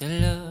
Te lo,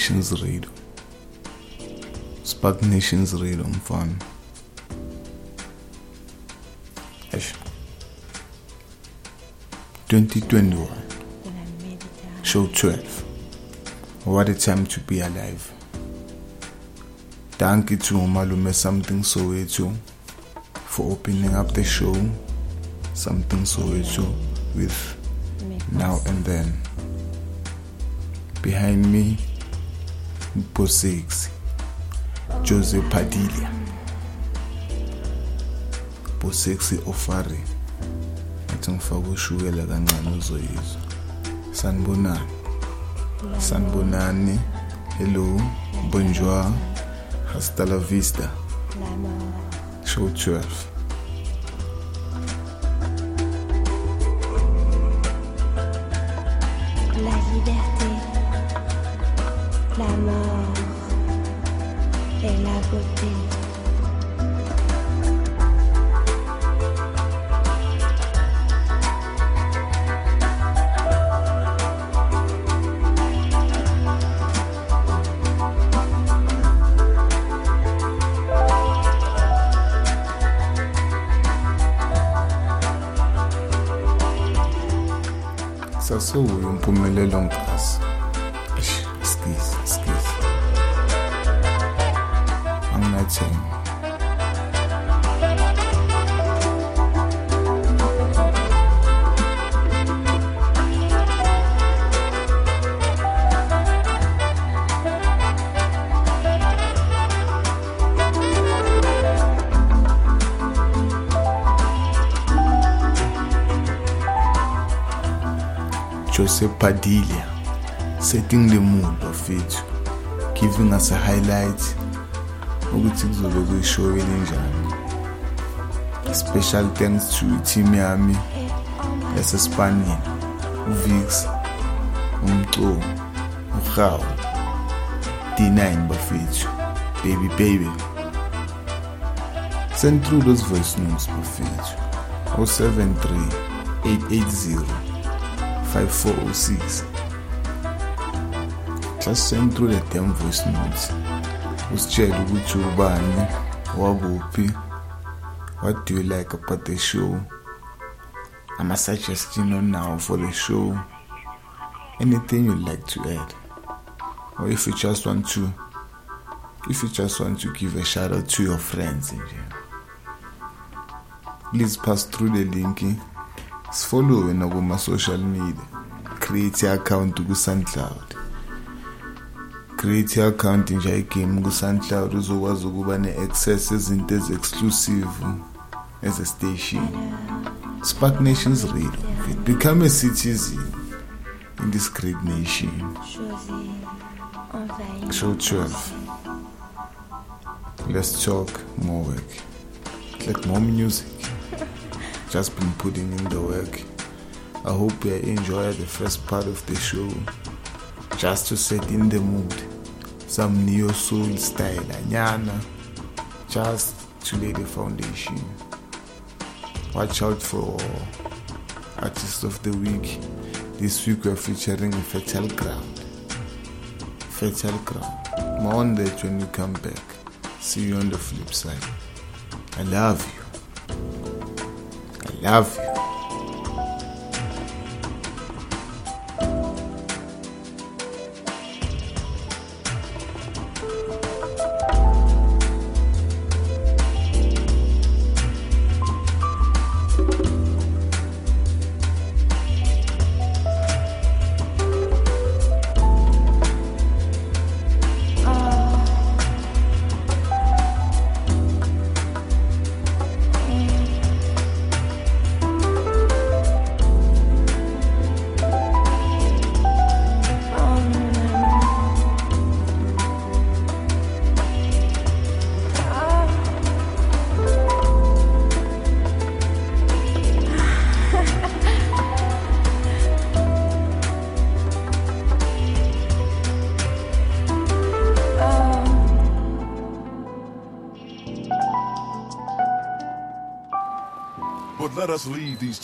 Nations Radio. Spark Nations Radio mfana. Eish. 2021 Show 12 What a time to be alive Thank you to Malume Something Soweto for opening up the show Something So Soweto with Now and Then Behind me Bosix. Jose Padilla. Bosexy Ofari athi ngifake ushukela kancane uzoyizwa sanibonani. Sanibonani. Hello bonjour. Hasta la vista. Show 12 ukuthi kuzobe kuyishow elinjani. Special thanks to team yami yasespanien, uVix, umco, uGawu, D9 bafethu, baby baby. Send through those voice notes bafethu. 073 880 5406 just send through the damn voice notes ukuthi ubani wakuphi what do you like about the show? Ama-suggestion onawo for the show. Anything you'd like to add? Or if you just want to if you just want to give a shout out to your friends please pass through the link. Sifollowe nakuma-social media. Create i-account ku-soundcloud create i-account nje igame ku-soundcloud uzokwazi ukuba ne-access ezinto ezi-exclusive eze-station spark nations radio become a citizen in this great nation. Show 12 let's talk more work. Like more music. Just been putting in the work. I hope you enjoy the first part of the show. Just to set in the mood some neo soul style anyana just to lay the foundation. Watch out for artist of the week. This week we're featuring fertile ground. Fertile ground. That when you come back see you on the flip side. I love you. I love you.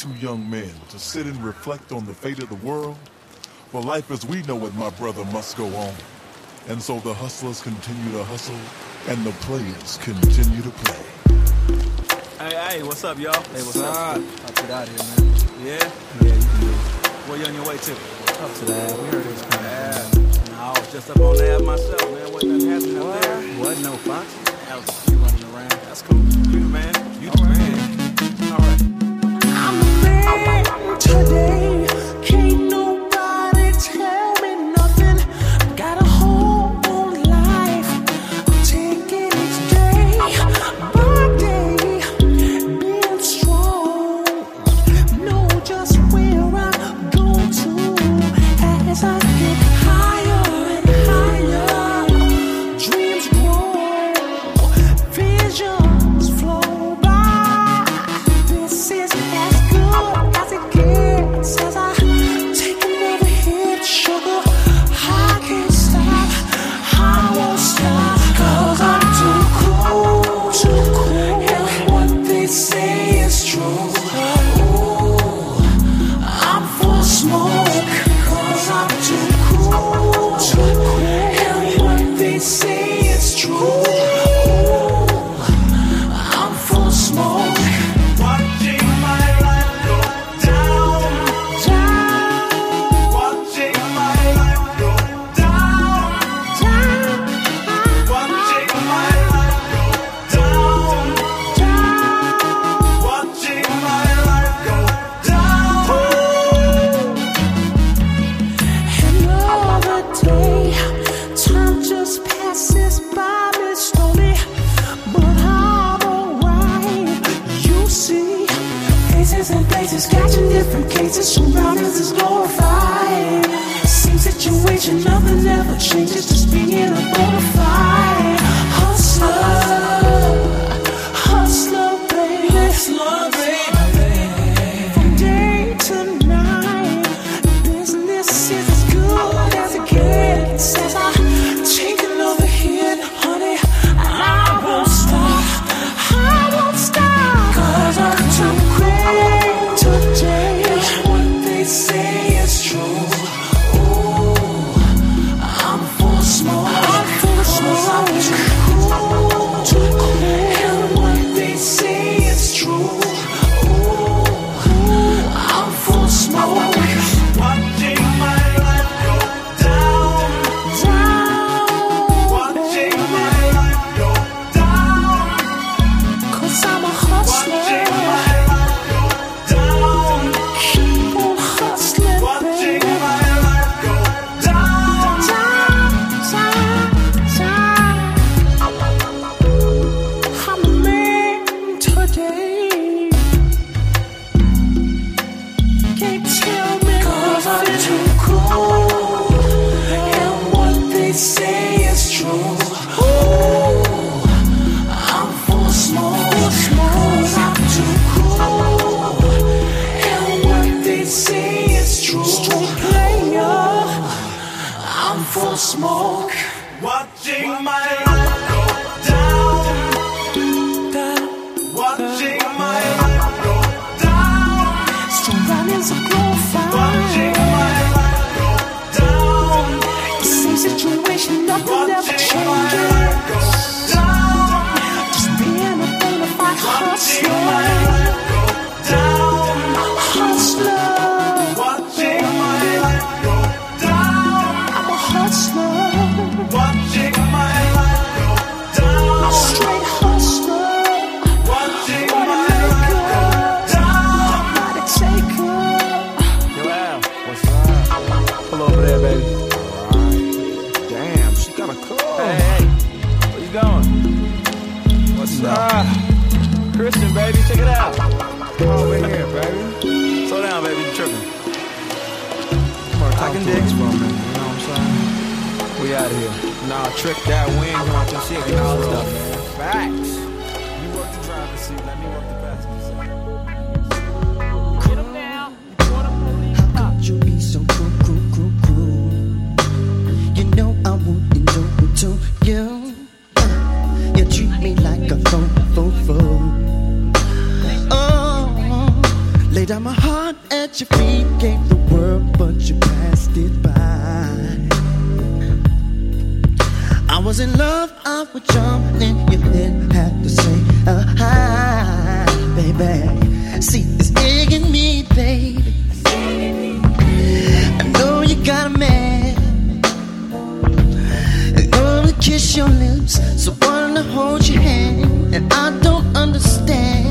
two young men to sit and reflect on the fate of the world? For life as we know it, my brother, must go on. And so the hustlers continue to hustle, and the players continue to play. Hey, hey, what's up, y'all? Hey, what's, what's up? I'll get out here, man. Yeah? Yeah, you can do it. Where you on your way to? Up to that. We heard it was coming. Yeah. Nah, I was just up on there myself, man. Wasn't nothing happening up there. Wasn't no foxes. I was a running around. That's cool. You, man. that win, you want your shit acknowledged up. Facts. You work the driver's seat, let me work the passenger side. Get him down. How could you be so cruel, cruel, cruel, cruel? You know I wouldn't do it to you. You treat me like a fool, fool, fool. Oh, lay down my heart at your feet, gave the world, but you passed it by. was in love, I would jump, then you didn't have to say a hi, baby. See, it's digging me, baby. I know you got a man. I'm gonna kiss your lips, so wanna hold your hand, and I don't understand.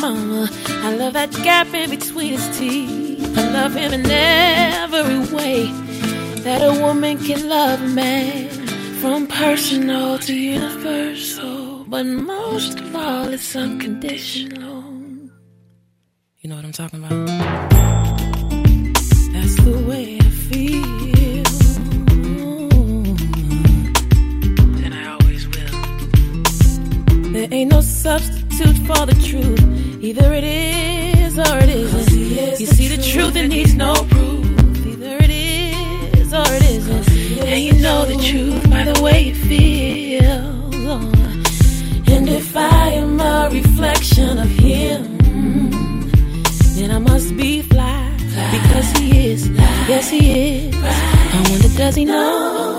mama. I love that gap in between his teeth. I love him in every way that a woman can love a man. From personal to universal, but most of all, it's unconditional. You know what I'm talking about? That's the way I feel. There ain't no substitute for the truth. Either it is or it isn't. Is you the see the truth and needs no proof. Either it is or it isn't. Is and you know the truth by the way it feels. Oh. And if I am a reflection of him, then I must be fly. Because he is, yes he is. I wonder does he know?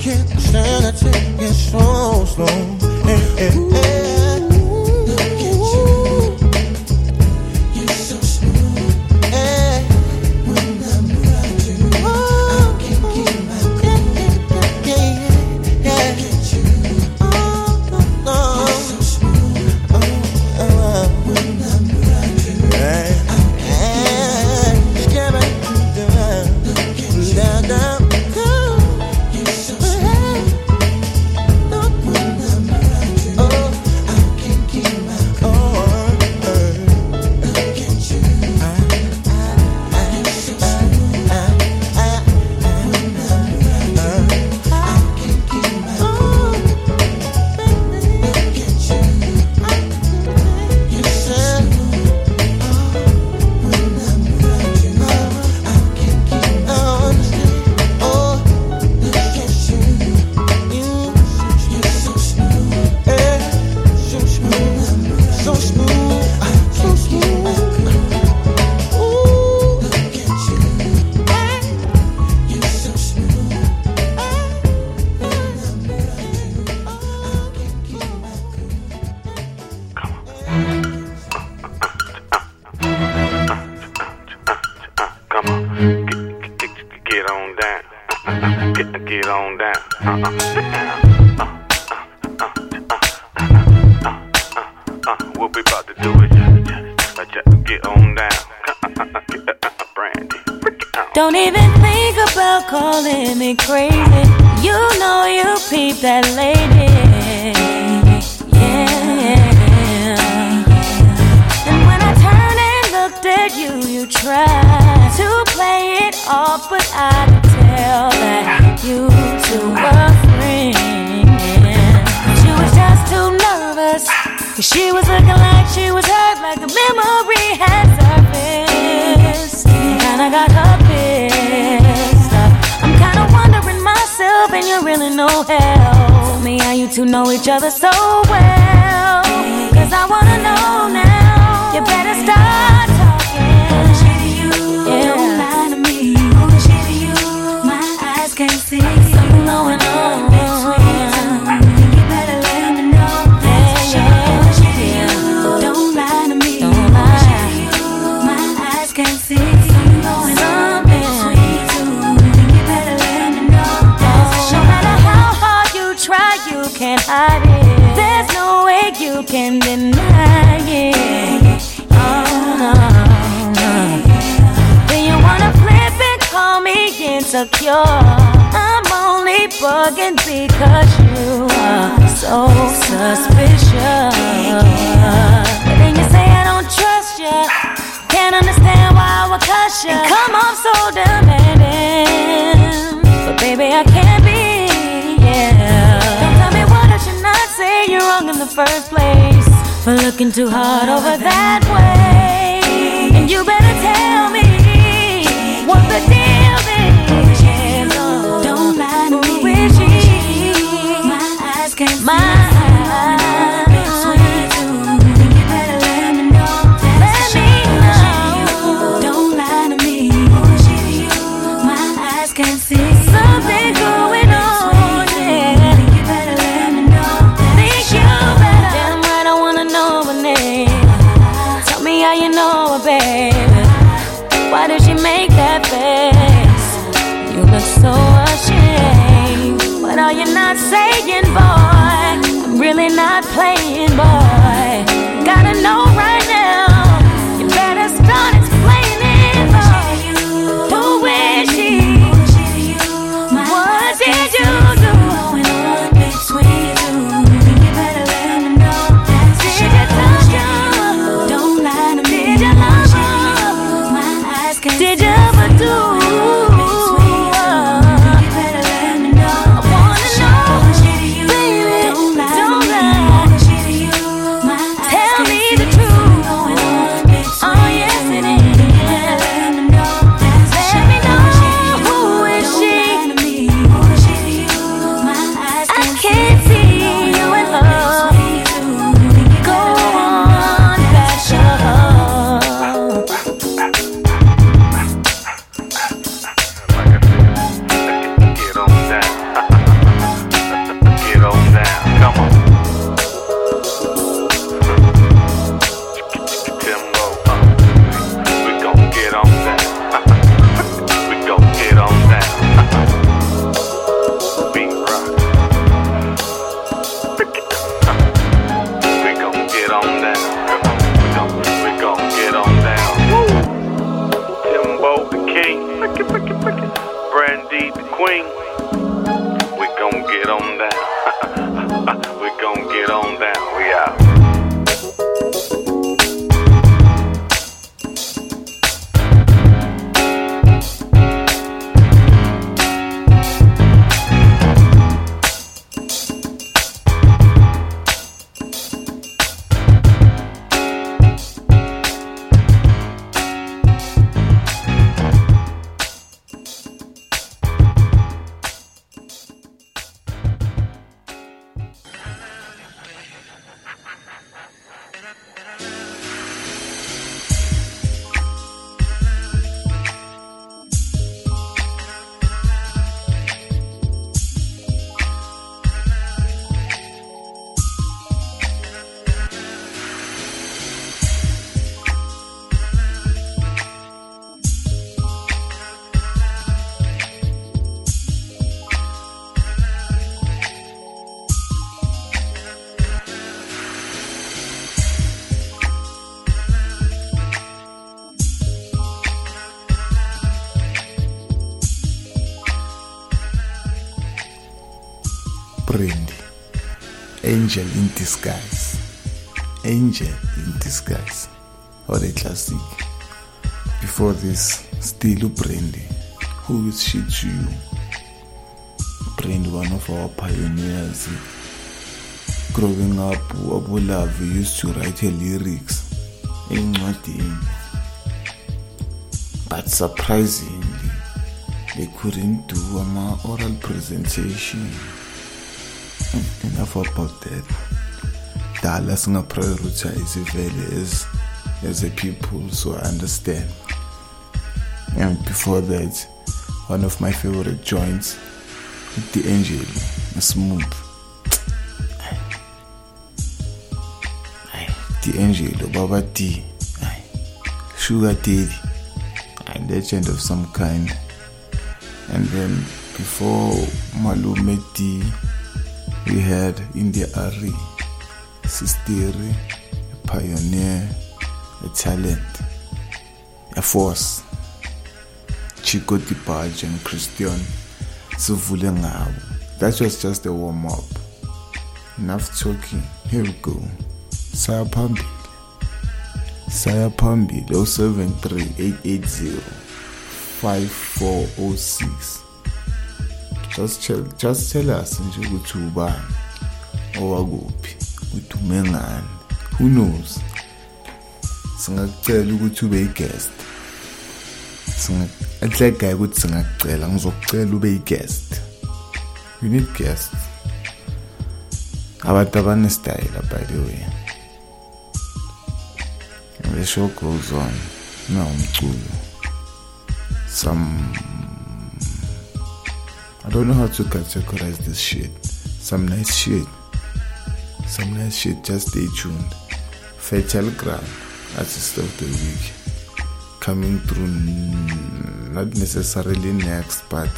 can't stand to take it so slow. Hey, hey, hey. Disguise. Angel in Disguise. Or a classic. Before this, still Brandy. Who is she to you? Brandy, one of our pioneers. Growing up, Abu Love used to write her lyrics encwadini. But surprisingly, they couldn't do a oral presentation. Enough about that. Dala singaprioritize vele as as a people so I understand. And before that, one of my favorite joints, the angel, smooth. The angel, Baba D, Sugar Daddy, a legend of some kind. And then before Malume D, we had India Arie, Sisteri, a pioneer, a talent, a force. Chico Dipaj and Christian Sivule. That was just a warm up. Enough talking. Here we go. Saya phambili. Saya phambili 0738805406. Just tell, just tell us nje ukuthi ubani owakuphi udume ngani who knows? Singakucela ukuthi ube i-guest. Enhleka ukuthi singakucela ngizokucela ube i-guest. You need guest abantu abanestyle by the way. And the show goes on. Na umculo. Some I don't know how to categorize this shit. Some nice shit some nice shit just stay tuned. Fatal Grand artist of the week. Coming through not necessarily next but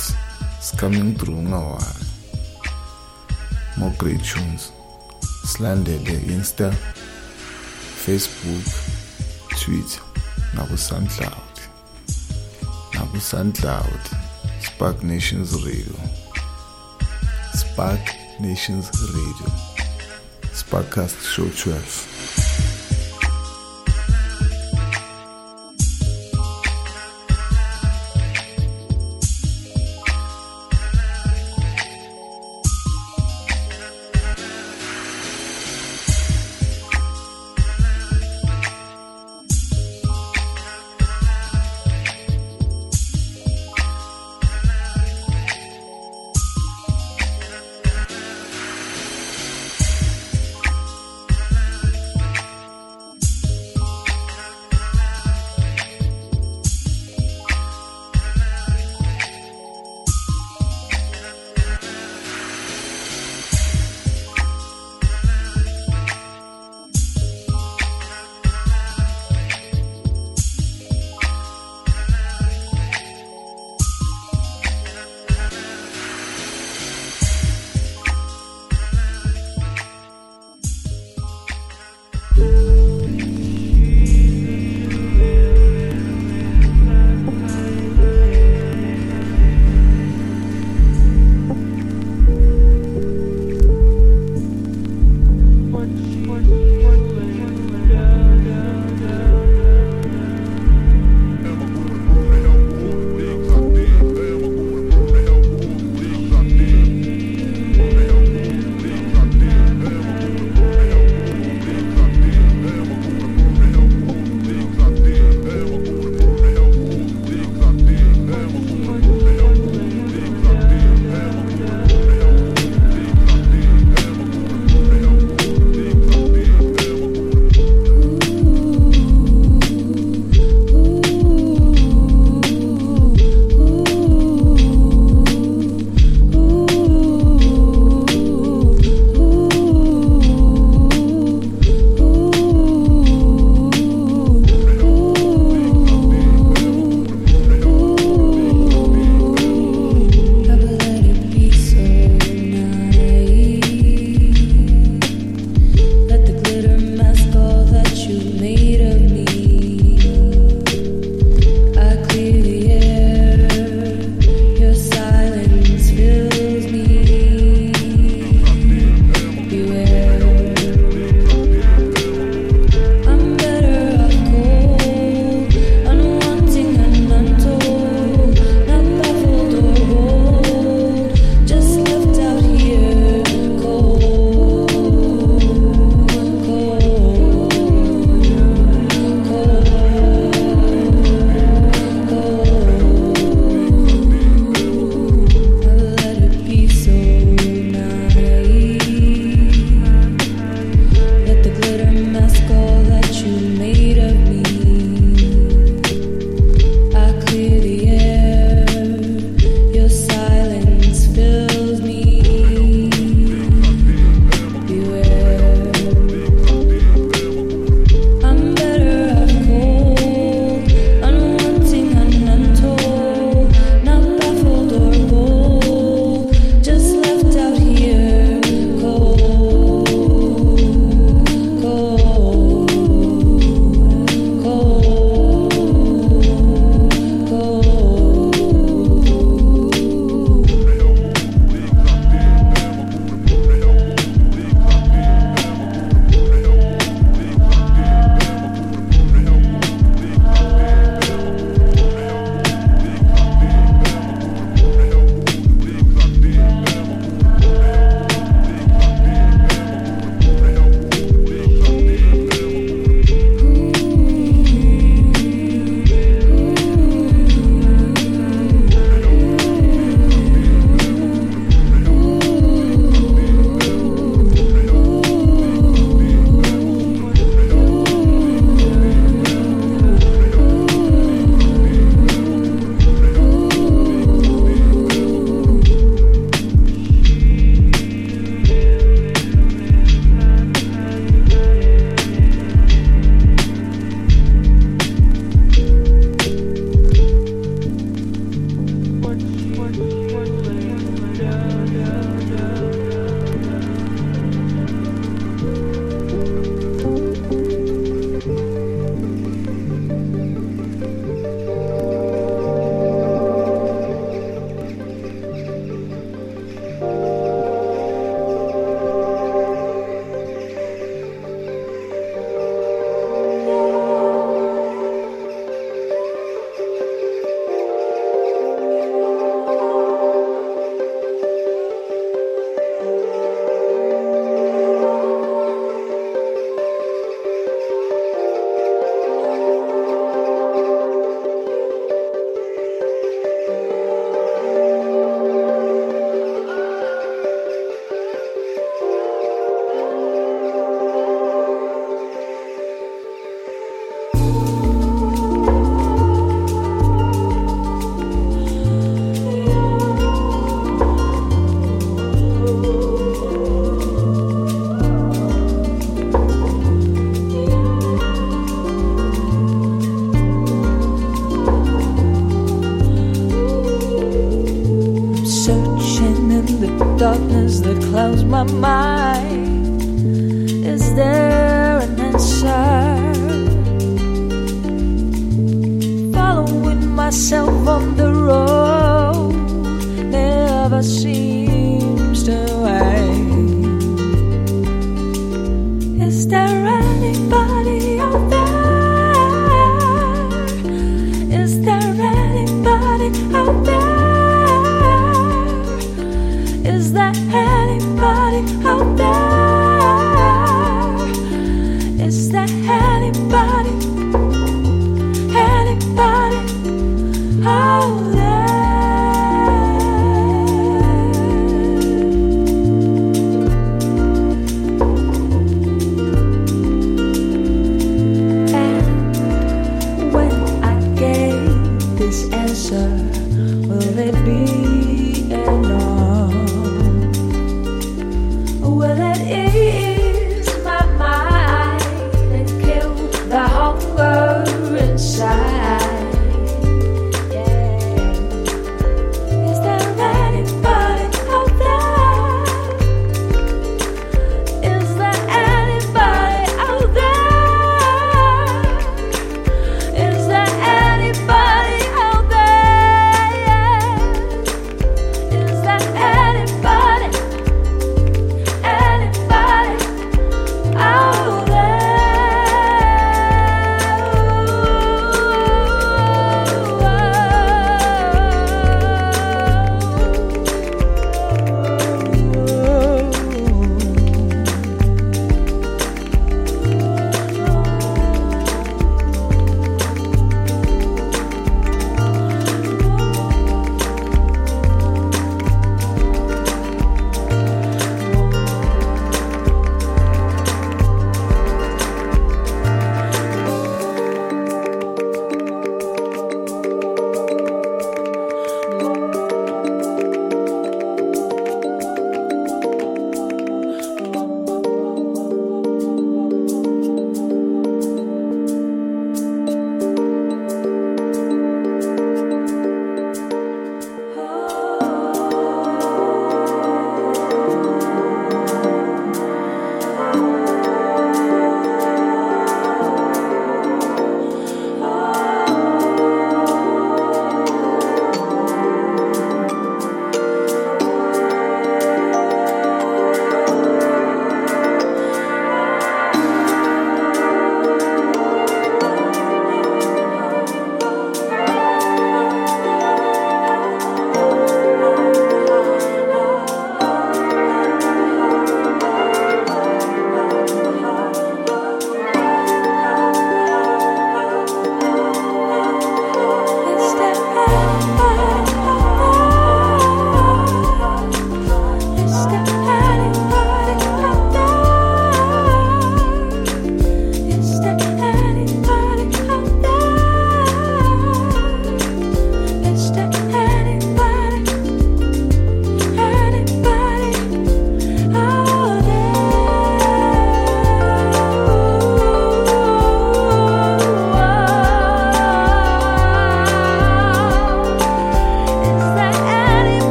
it's coming through now. more great tunes. Silandele insta facebook twitter. Naku-soundcloud. Naku-soundcloud. Spark nations radio. Spark nations radio sparkcast show 12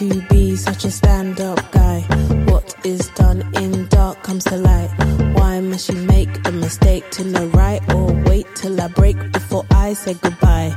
to be such a stand up guy. What is done in dark comes to light. Why must you make a mistake to know right or wait till I break before I say goodbye?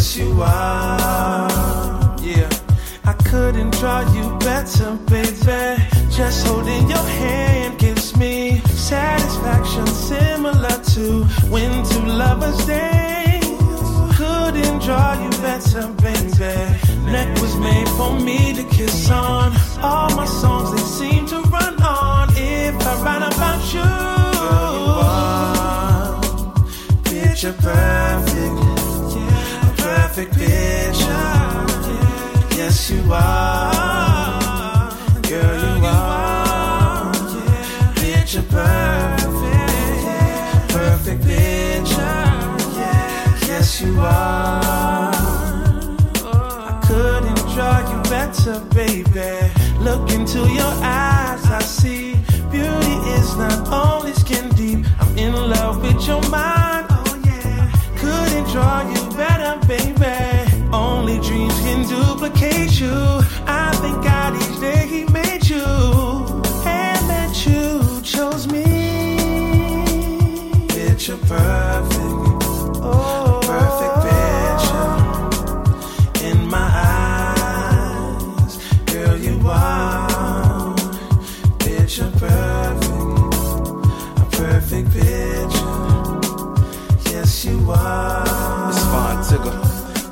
Yes, you are. Yeah, I couldn't draw you better, baby. Just holding your hand gives me satisfaction similar to when two lovers dance. Couldn't draw you better, baby. Neck was made for me to kiss on. All my songs they seem to run on. If I write about you, Girl, you are picture perfect, perfect picture. Yes, you are, girl, you are. Picture perfect, perfect picture. Yes, you are. I couldn't draw you better, baby. Look into your eyes, I see beauty is not only skin deep. I'm in love with your mind, draw you better, baby. Only dreams can duplicate you. I thank God each day He made you and that you chose me. Picture perfect, oh, perfect picture in my eyes. Girl, you are picture perfect, a perfect picture. Yes, you are.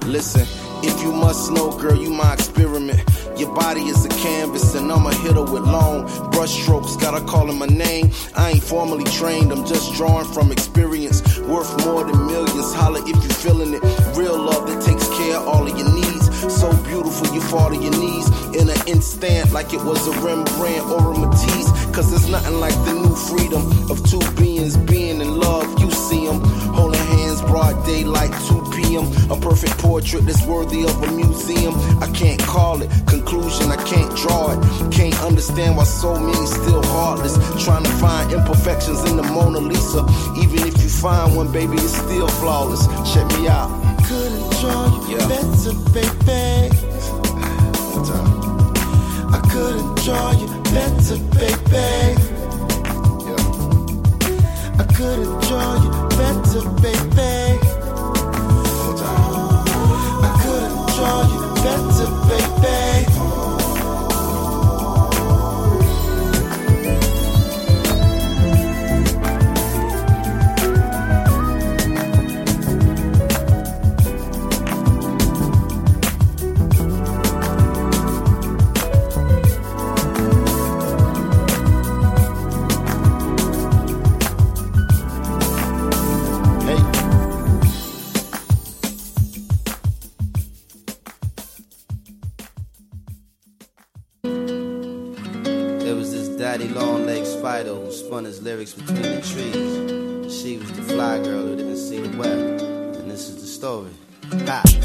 Listen, if you must know, girl, you my experiment. Your body is a canvas, and I'm a hitter with long brush strokes. Gotta call him my name. I ain't formally trained, I'm just drawing from experience. Worth more than millions. Holla if you feeling it. Real love that takes care of all of your needs. So beautiful, you fall to your knees in an instant, like it was a Rembrandt or a Matisse. Cause there's nothing like the new freedom of two beings being in love. You see them hands, broad daylight, 2 p.m. A perfect portrait that's worthy of a museum. I can't call it conclusion, I can't draw it. Can't understand why so many still heartless. Trying to find imperfections in the Mona Lisa. Even if you find one, baby, it's still flawless. Check me out. couldn't draw you better, baby. One time. I couldn't draw you better, baby. I couldn't draw you better, baby. I couldn't draw you better, baby. Spun his lyrics between the trees. She was the fly girl who didn't see the web. And this is the story. Ha.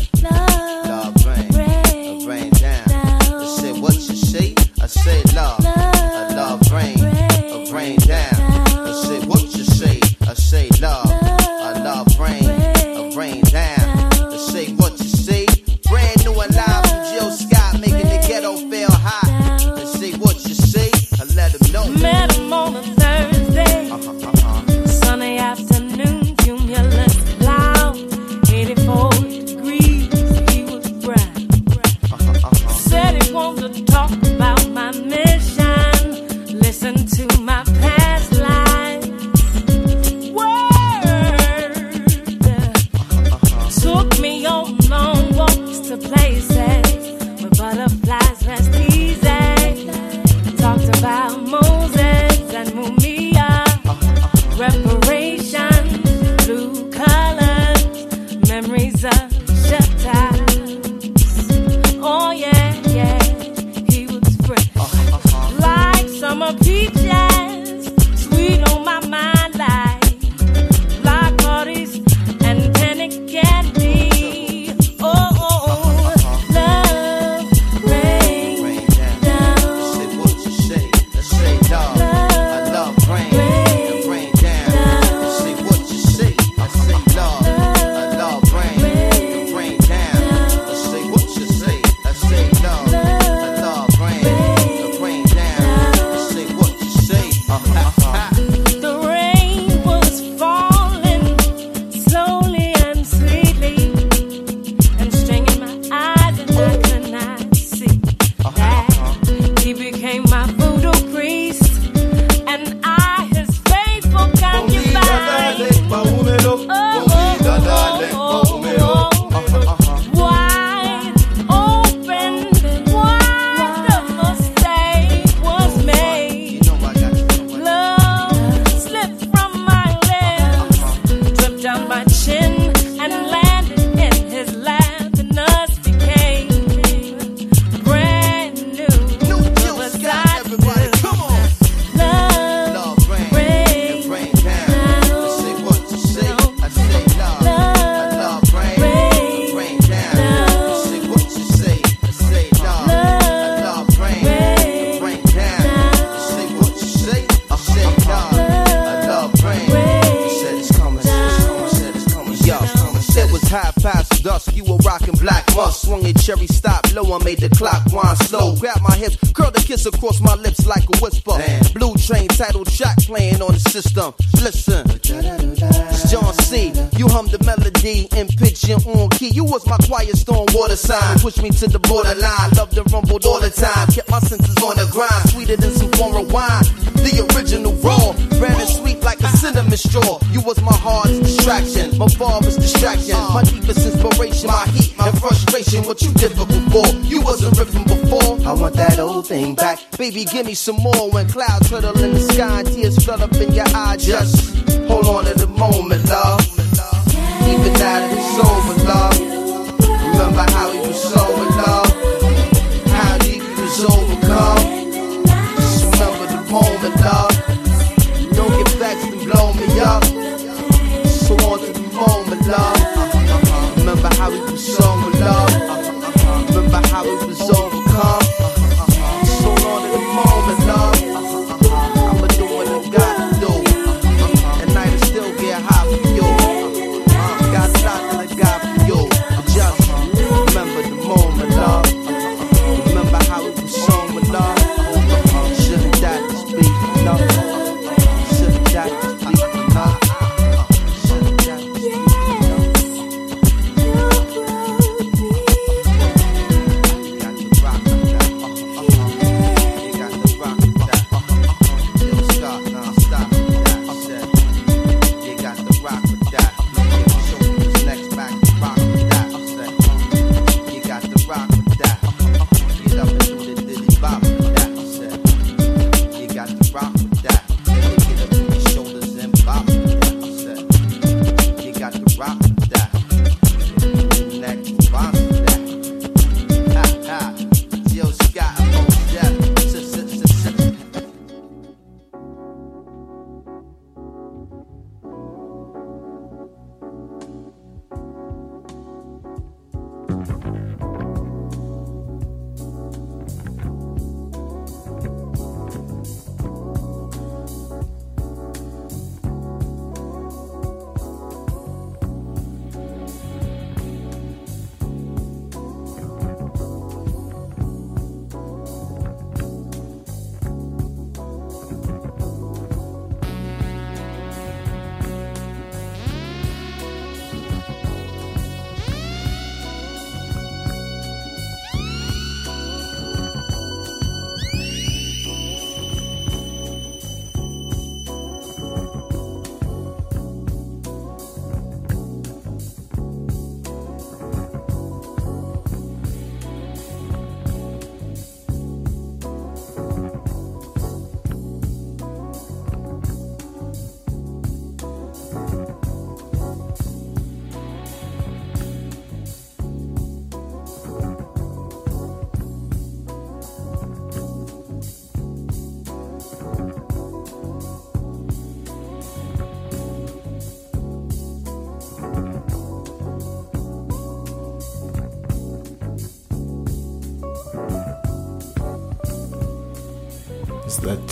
To the borderline. Loved and rumbled all the time. Kept my senses on the grind. Sweeter than some foreign wine. The original raw. Brand and sweet like a cinnamon straw. You was my heart's distraction. My father's distraction. My deepest inspiration. My heat, my frustration. What you difficult for? Before, you wasn't ripping before. I want that old thing back. Baby, give me some more. When clouds the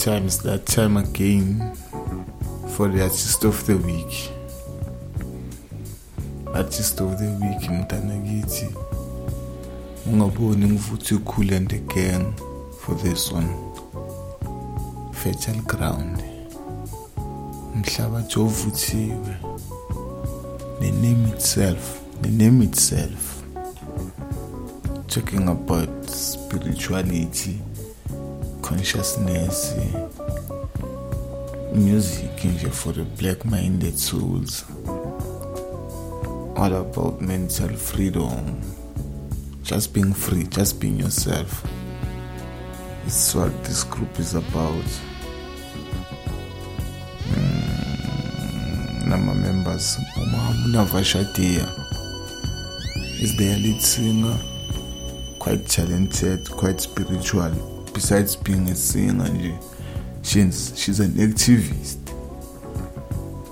It's that time, again for the artist of the week. Artist of the week mntana kithi ungaboni ngivuthi cool and again for this one. Fertile ground. Umhlabathi ovuthiwe. The name itself the name itself. Talking about spirituality consciousness music for the black minded souls. All about mental freedom. Just being free just being yourself. It's what this group is about. Mm, nama members is their lead singer. Quite talented quite spiritual besides being a singer she's, she's an activist.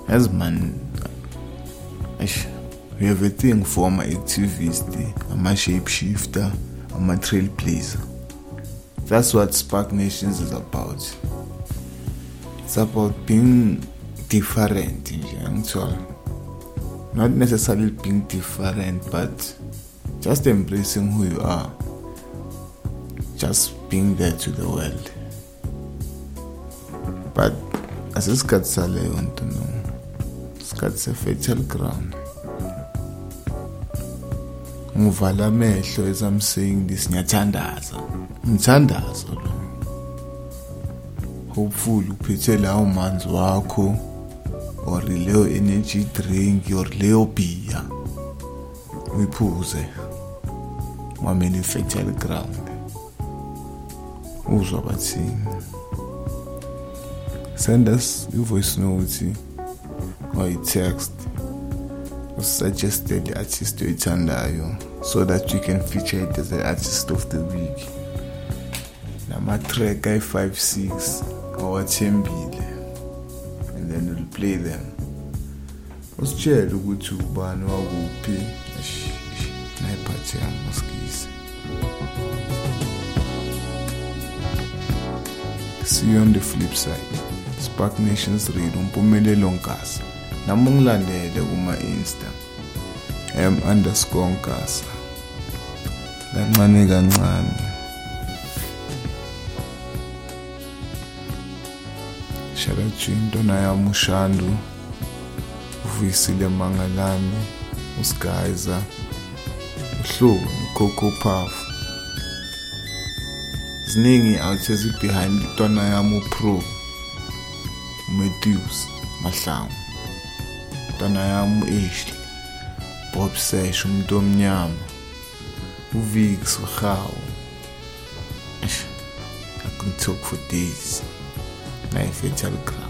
As man we have a thing for ama-activist ama-shapeshifter ama-trailblazer that's what spark nations is about. It's about being different nje not necessarily being different, but just embracing who you are, just being there to the world. But asisikhathi saleyo nto no isikhathi se-fertile ground. Ngivala amehlo as i'm saying this ngiyathandaza umthandazo lo. Hopefully uphethe lawo manzi wakho or leyo energy drink or leyo bhiya uyiphuze. Mamele i-fertile ground. Uzwa bathini send us i-voice note or i-text usuggested i-artist oyithandayo so that you can feature it as the artist of the week. Nama-track ayi-5 6 owathembile and then we'll play them. Usitshele ukuthi ubani wakuphi Eish, eish, See you on the flip side. Spark Nations Radio Mpumelelo Nkasa. Nami ungilandele kuma Insta. m_nkasa. Kancane kancane. Shout out to Intona Yamushandu. uvuisile mangalane usigaiza uhlungu ukhokho phafu ziningi out ezibehind intwana yami upro umatthews mahlangu. Intwana yami u-ashley bob sesh umuntu omnyama uvix uhawu. Eish, i can talk for days. Nayi-fertile ground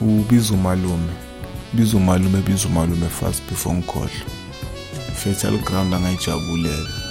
ubiza umalume biza umalume biza umalume fast before ngikhohlwe. Fertile ground angayijabulela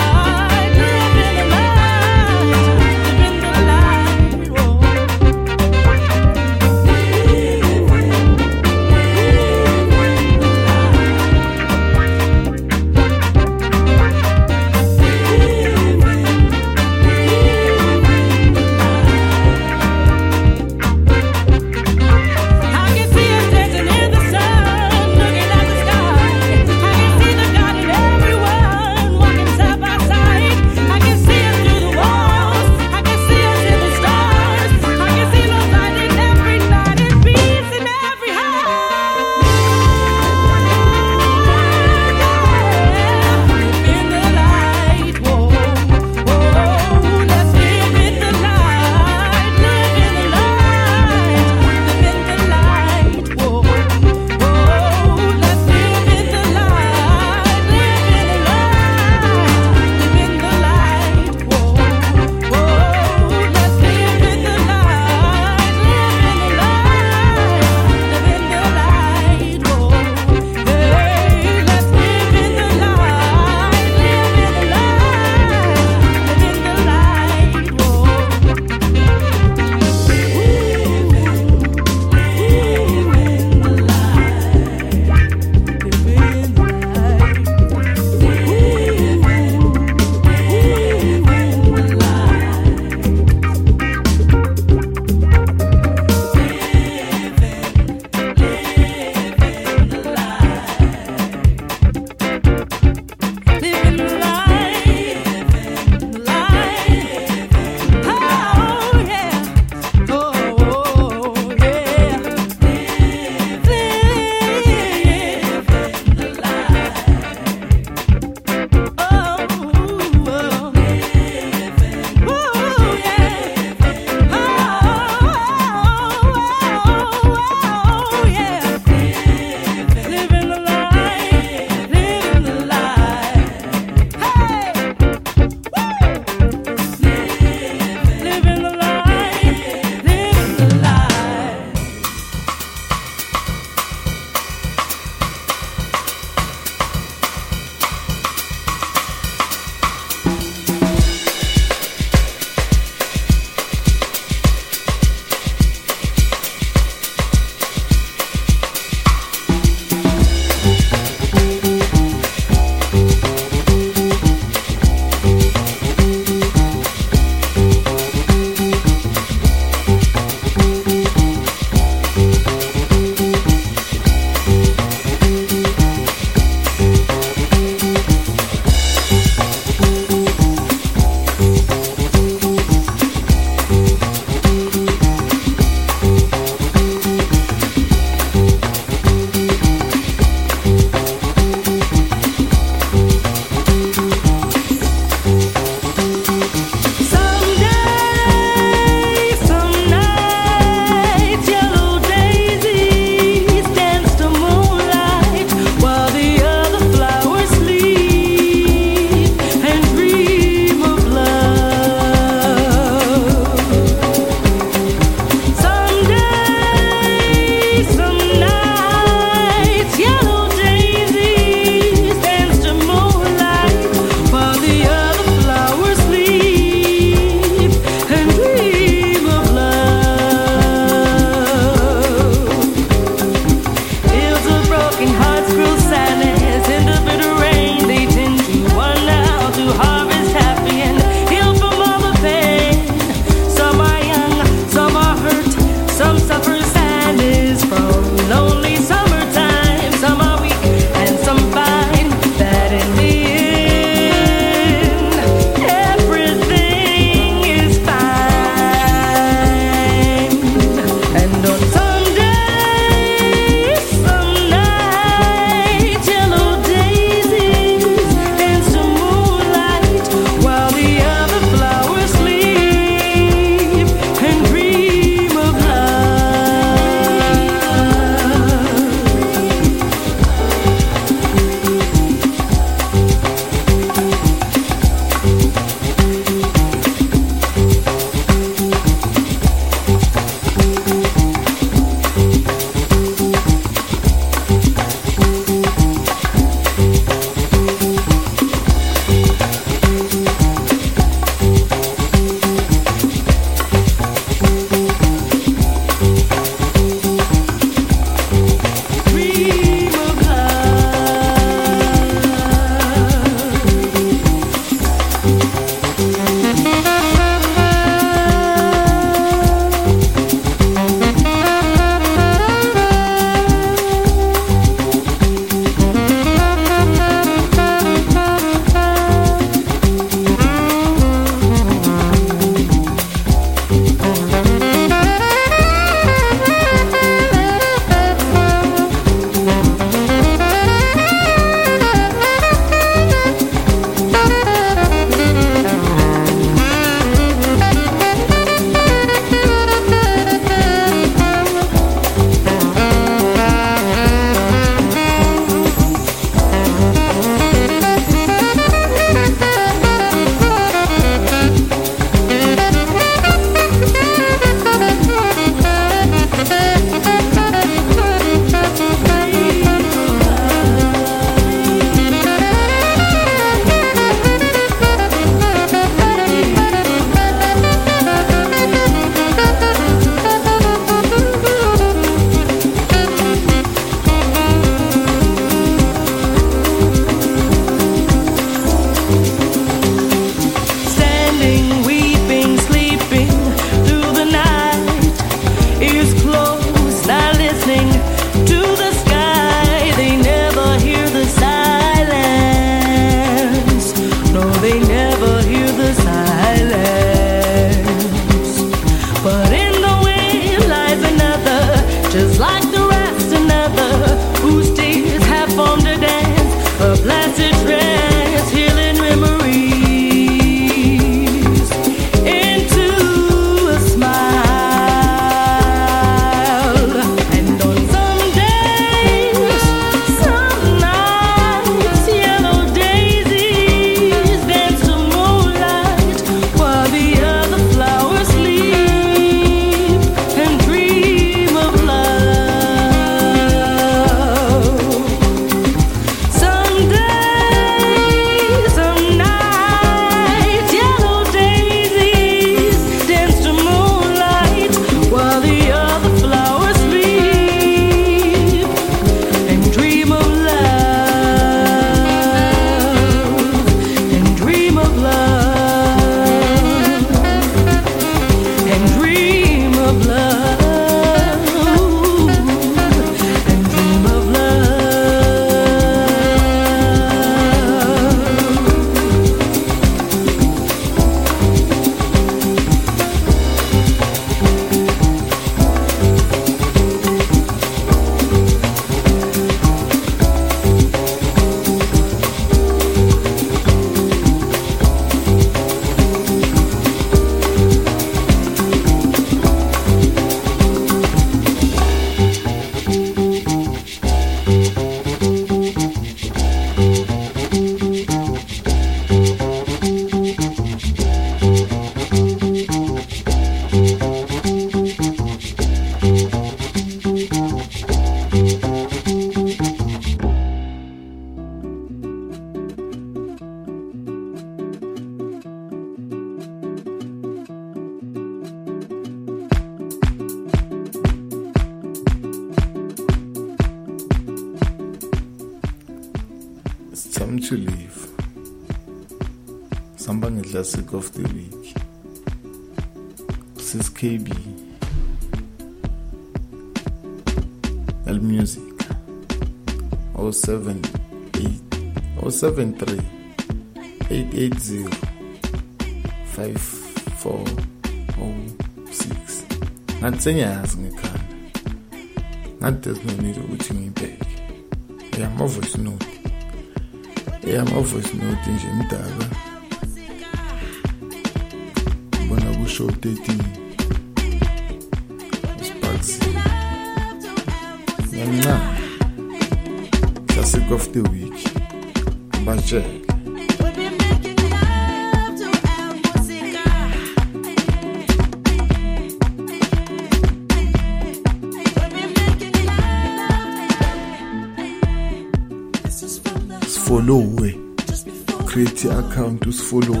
i-account